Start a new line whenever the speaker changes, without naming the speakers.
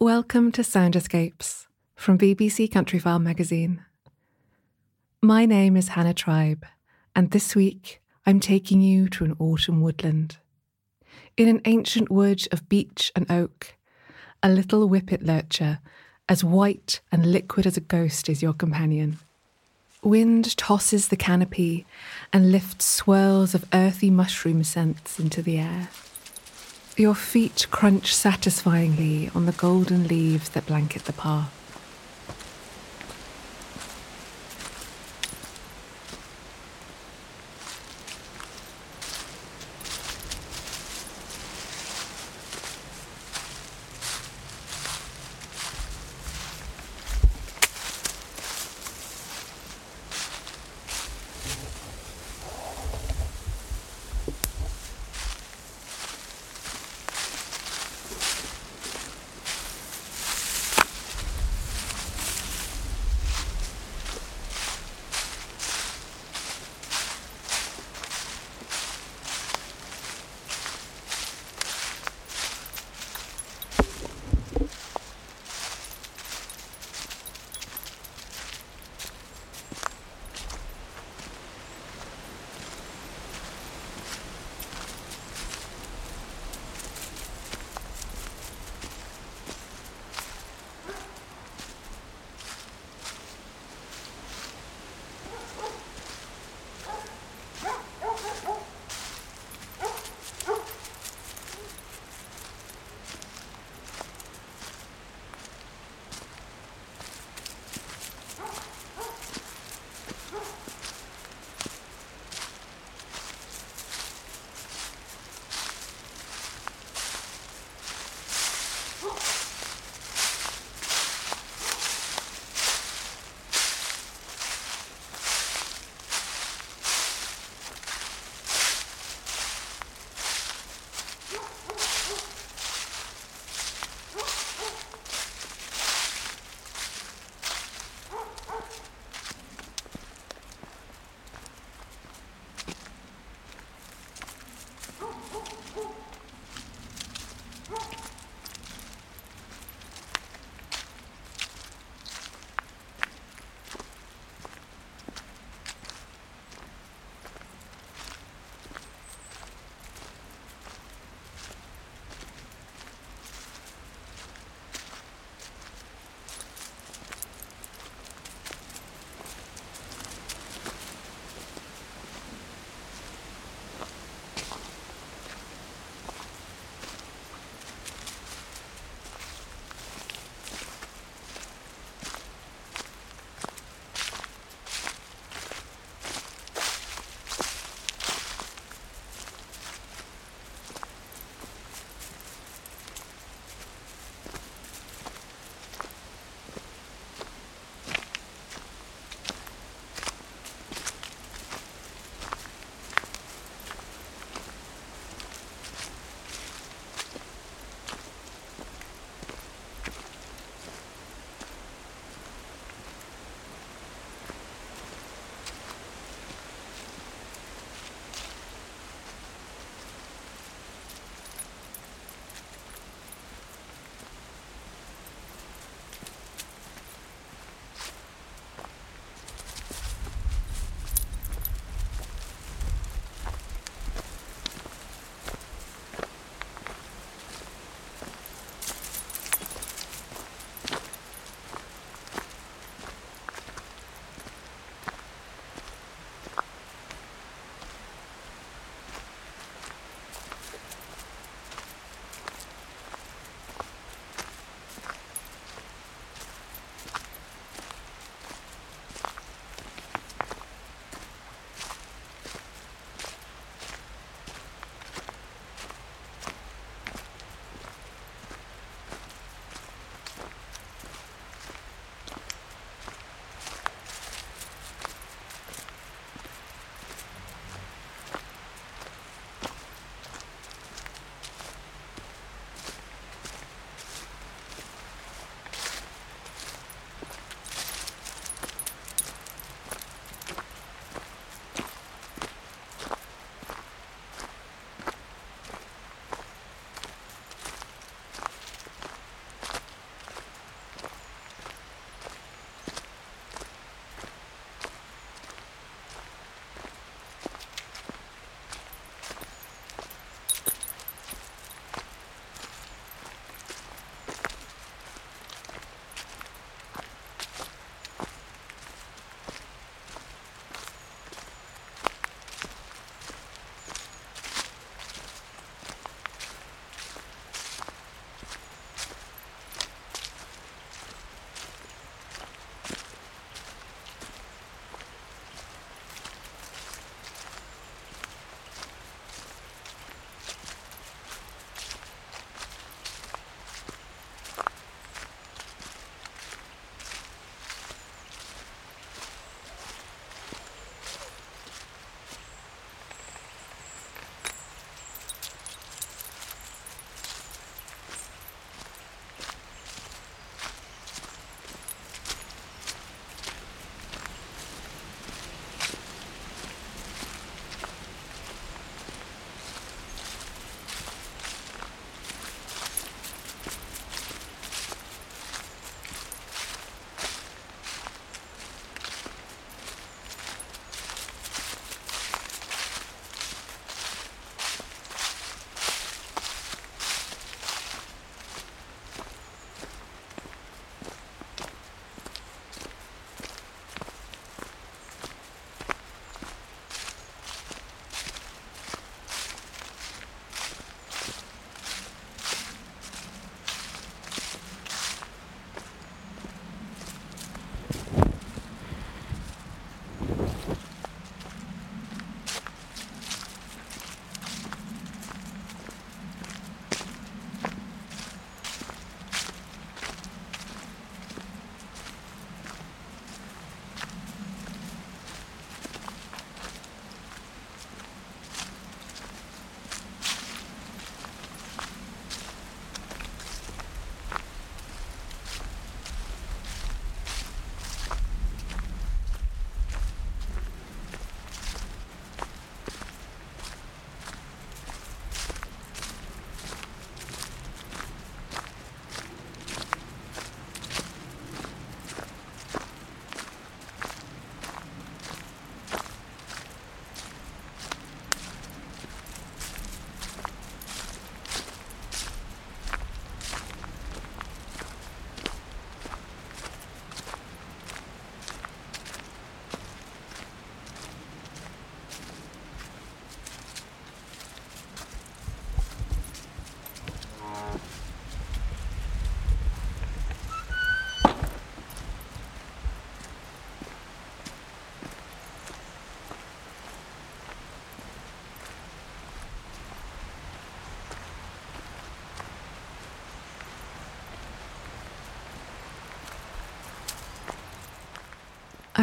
Welcome to Sound Escapes from BBC Countryfile magazine. My name is Hannah Tribe, and this week I'm taking you to an autumn woodland. In an ancient wood of beech and oak, a little whippet lurcher, as white and liquid as a ghost, is your companion. Wind tosses the canopy and lifts swirls of earthy mushroom scents into the air. Your feet crunch satisfyingly on the golden leaves that blanket the path.